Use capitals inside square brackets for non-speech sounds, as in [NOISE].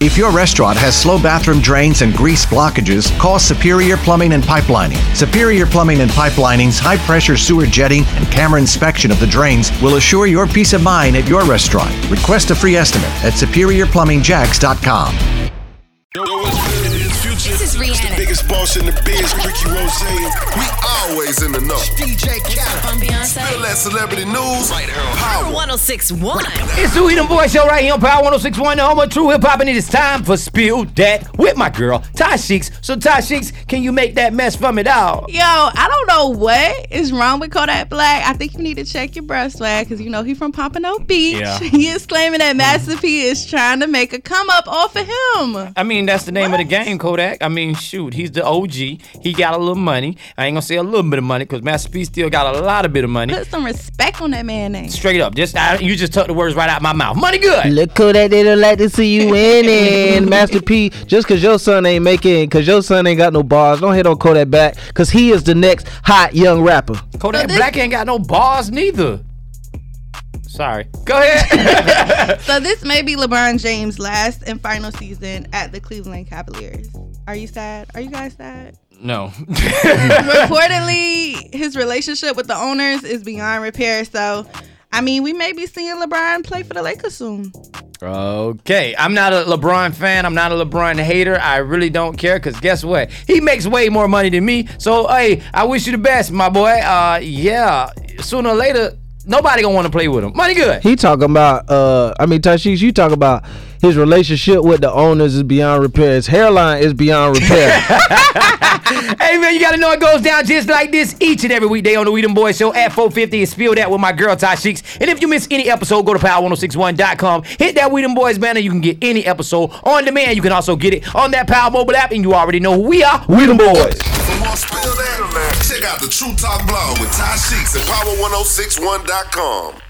If your restaurant has slow bathroom drains and grease blockages, call Superior Plumbing and Pipelining. Superior Plumbing and Pipelining's high pressure sewer jetting and camera inspection of the drains will assure your peace of mind at your restaurant. Request a free estimate at superiorplumbingjacks.com. This is Rihanna. The biggest boss in the biz, Ricky Rose. We always in the know. DJ Khaled. I'm Beyonce. Feel that celebrity news right here on Power. 1061. It's the Weedham Boy Show right here on Power 1061, the home of true hip hop, and it is time for Spill Dat with my girl, Ty Sheeks. So, Ty Sheeks, can you make that mess for me, dog? Yo, I don't know what is wrong with Kodak Black. I think you need to check your breast swag because you know he from Pompano Beach. Yeah. [LAUGHS] He is claiming that Master P is trying to make a come up off of him. I mean, that's the name of the game, Kodak. I mean, shoot, he's the OG. He got a little money. I ain't gonna say a little bit of money because Master P still got a lot of bit of money. Put some respect on that man name. Straight up, just I, you just took the words right out my mouth. Money good. Look Kodak, they don't like to see you [LAUGHS] winning. Master P, just cause your son ain't making, cause your son ain't got no bars, don't hit on Kodak back, cause he is the next hot young rapper. Kodak So this- Black ain't got no bars neither. Sorry. Go ahead. [LAUGHS] So this may be LeBron James' last and final season at the Cleveland Cavaliers. Are you sad? Are you guys sad? no. [LAUGHS] Reportedly, his relationship with the owners is beyond repair. So, I mean, we may be seeing LeBron play for the Lakers soon. Okay, I'm not a LeBron fan. I'm not a LeBron hater. I really don't care because guess what? He makes way more money than me. So hey, I wish you the best, my boy. Uh, yeah. Sooner or later, nobody gonna want to play with him. Money good. He talking about, uh, I mean, Tashish, you talk about his relationship with the owners is beyond repair. His hairline is beyond repair. [LAUGHS] [LAUGHS] Hey man, you gotta know it goes down just like this each and every weekday on the Weedham Boys Show at 450 and spill that with my girl Ty Sheeks. And if you miss any episode, go to power1061.com. Hit that Weedham Boys banner. You can get any episode on demand. You can also get it on that Power mobile app, and you already know who we are. we them boys. Check out the True Talk blog with Ty Sheeks at power1061.com.